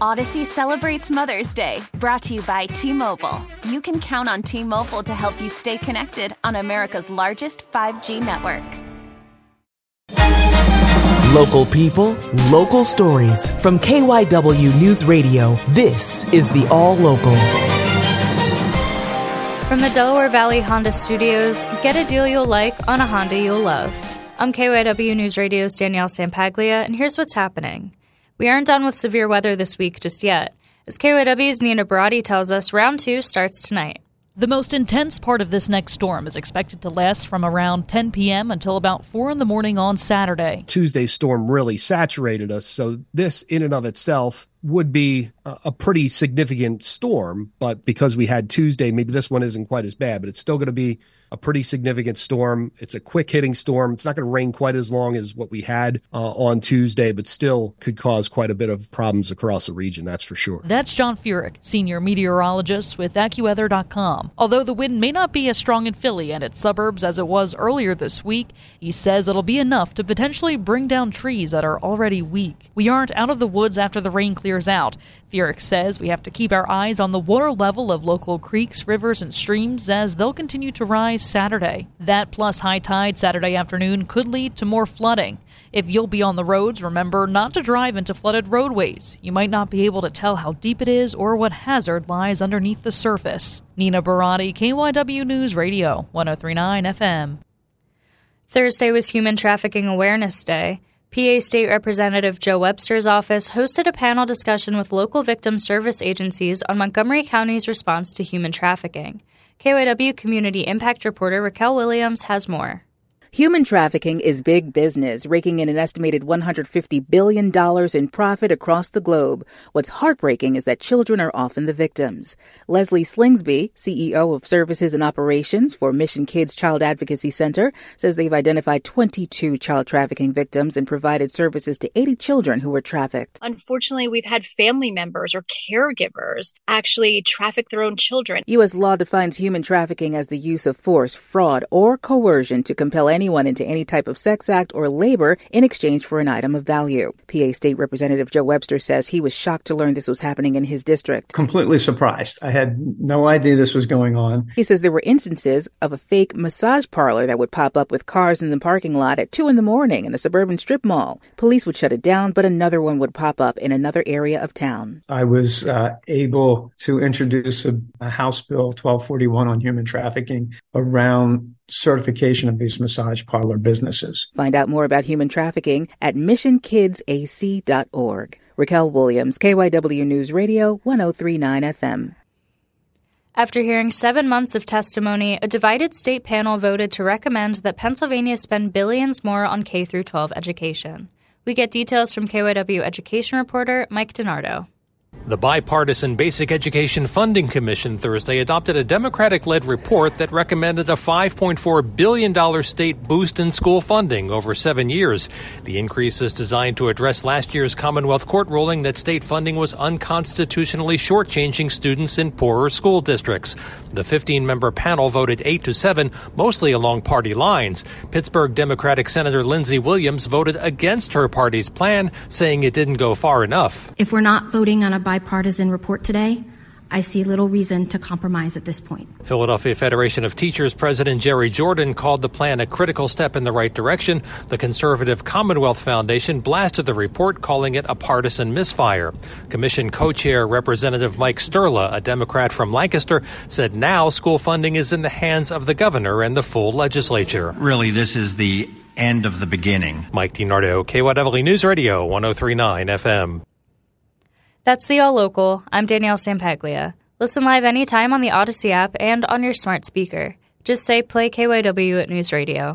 Audacy celebrates Mother's Day, brought to you by T Mobile. You can count on T Mobile to help you stay connected on America's largest 5G network. Local people, local stories. From KYW News Radio, this is the All Local. From the Delaware Valley Honda Studios, get a deal you'll like on a Honda you'll love. I'm KYW News Radio's Danielle Sampaglia, and here's what's happening. We aren't done with severe weather this week just yet. As KYW's Nina Barati tells us, round two starts tonight. The most intense part of this next storm is expected to last from around 10 p.m. until about 4 in the morning on Saturday. Tuesday's storm really saturated us, so this in and of itself would be a pretty significant storm. But because we had Tuesday, maybe this one isn't quite as bad, but it's still going to be a pretty significant storm. It's a quick hitting storm. It's not going to rain quite as long as what we had uh, on Tuesday, but still could cause quite a bit of problems across the region. That's for sure. That's John Feerick, senior meteorologist with AccuWeather.com. Although the wind may not be as strong in Philly and its suburbs as it was earlier this week, he says it'll be enough to potentially bring down trees that are already weak. We aren't out of the woods after the rain clears out. Feerick says we have to keep our eyes on the water level of local creeks, rivers, and streams as they'll continue to rise Saturday. That plus high tide Saturday afternoon could lead to more flooding. If you'll be on the roads, remember not to drive into flooded roadways. You might not be able to tell how deep it is or what hazard lies underneath the surface. Nina Barati, KYW News Radio, 1039 FM. Thursday was Human Trafficking Awareness Day. PA State Representative Joe Webster's office hosted a panel discussion with local victim service agencies on Montgomery County's response to human trafficking. KYW Community Impact Reporter Raquel Williams has more. Human trafficking is big business, raking in an estimated $150 billion in profit across the globe. What's heartbreaking is that children are often the victims. Leslie Slingsby, CEO of Services and Operations for Mission Kids Child Advocacy Center, says they've identified 22 child trafficking victims and provided services to 80 children who were trafficked. Unfortunately, we've had family members or caregivers actually traffic their own children. U.S. law defines human trafficking as the use of force, fraud, or coercion to compel anyone into any type of sex act or labor in exchange for an item of value. PA State Representative Joe Webster says he was shocked to learn this was happening in his district. Completely surprised. I had no idea this was going on. He says there were instances of a fake massage parlor that would pop up with cars in the parking lot at 2 in the morning in a suburban strip mall. Police would shut it down, but another one would pop up in another area of town. I was uh, able to introduce a, a House Bill 1241 on human trafficking around certification of these massage parlor businesses. Find out more about human trafficking at missionkidsac.org. Raquel Williams, KYW News Radio, 1039 FM. After hearing seven months of testimony, a divided state panel voted to recommend that Pennsylvania spend billions more on K 12 education. We get details from KYW education reporter Mike DiNardo. The bipartisan Basic Education Funding Commission Thursday adopted a Democratic led report that recommended a $5.4 billion state boost in school funding over seven years. The increase is designed to address last year's Commonwealth Court ruling that state funding was unconstitutionally shortchanging students in poorer school districts. The 15 member panel voted 8 to 7, mostly along party lines. Pittsburgh Democratic Senator Lindsey Williams voted against her party's plan, saying it didn't go far enough. If we're not voting on a bipartisan report today, I see little reason to compromise at this point. Philadelphia Federation of Teachers President Jerry Jordan called the plan a critical step in the right direction. The conservative Commonwealth Foundation blasted the report, calling it a partisan misfire. Commission co-chair Representative Mike Sturla, a Democrat from Lancaster, said now school funding is in the hands of the governor and the full legislature. Really, this is the end of the beginning. Mike DiNardo, KYW News Radio, 1039 FM. That's the All Local. I'm Danielle Sampaglia. Listen live anytime on the Audacy app and on your smart speaker. Just say play KYW at News Radio.